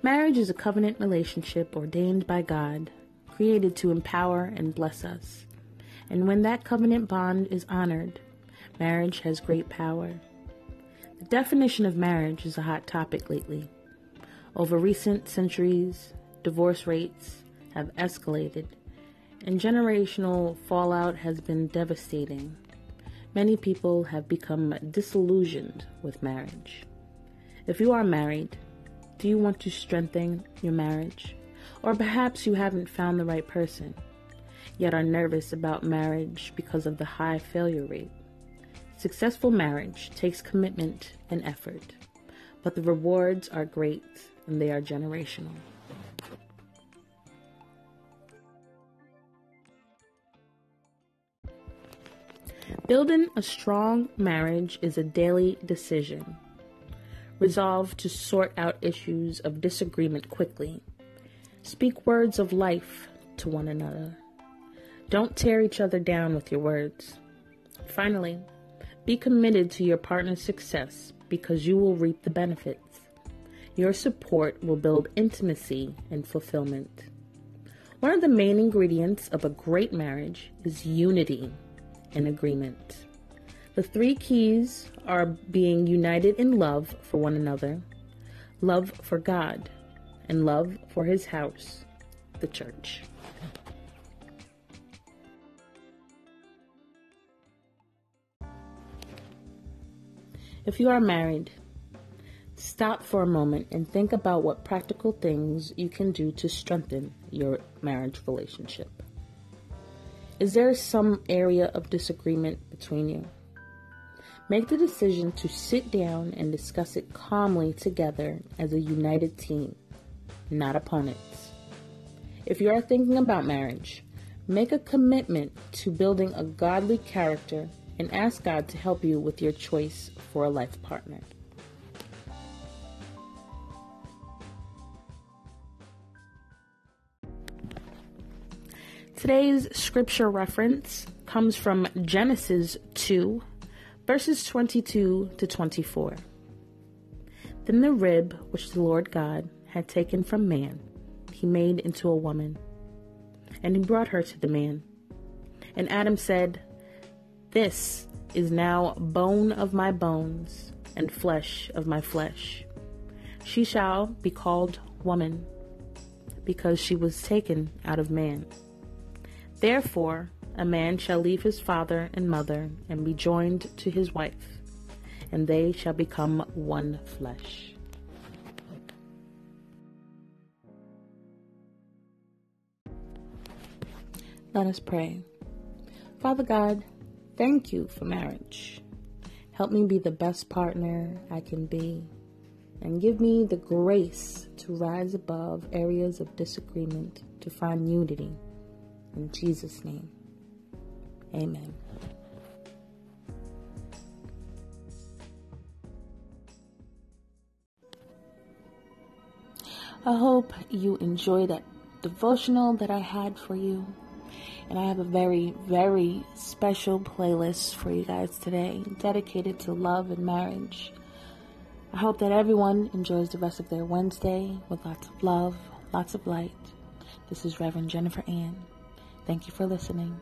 Marriage is a covenant relationship ordained by God, created to empower and bless us. And when that covenant bond is honored, marriage has great power. The definition of marriage is a hot topic lately. Over recent centuries, divorce rates have escalated, and generational fallout has been devastating. Many people have become disillusioned with marriage. If you are married, do you want to strengthen your marriage? Or perhaps you haven't found the right person, yet are nervous about marriage because of the high failure rate. Successful marriage takes commitment and effort, but the rewards are great and they are generational. Building a strong marriage is a daily decision. Resolve to sort out issues of disagreement quickly. Speak words of life to one another. Don't tear each other down with your words. Finally, be committed to your partner's success because you will reap the benefits. Your support will build intimacy and fulfillment. One of the main ingredients of a great marriage is unity and agreement. The three keys are being united in love for one another, love for God, and love for His house, the church. If you are married, stop for a moment and think about what practical things you can do to strengthen your marriage relationship. Is there some area of disagreement between you? Make the decision to sit down and discuss it calmly together as a united team, not opponents. If you are thinking about marriage, make a commitment to building a godly character and ask God to help you with your choice for a life partner. Today's scripture reference comes from Genesis 2 verses 22 to 24. Then the rib which the Lord God had taken from man, he made into a woman, and he brought her to the man. And Adam said, This is now bone of my bones and flesh of my flesh. She shall be called woman, because she was taken out of man. Therefore, a man shall leave his father and mother and be joined to his wife, and they shall become one flesh. Let us pray. Father God, thank you for marriage. Help me be the best partner I can be, and give me the grace to rise above areas of disagreement to find unity. In Jesus' name. Amen. I hope you enjoy that devotional that I had for you. And I have a very, very special playlist for you guys today dedicated to love and marriage. I hope that everyone enjoys the rest of their Wednesday with lots of love, lots of light. This is Reverend Jennifer Ann. Thank you for listening.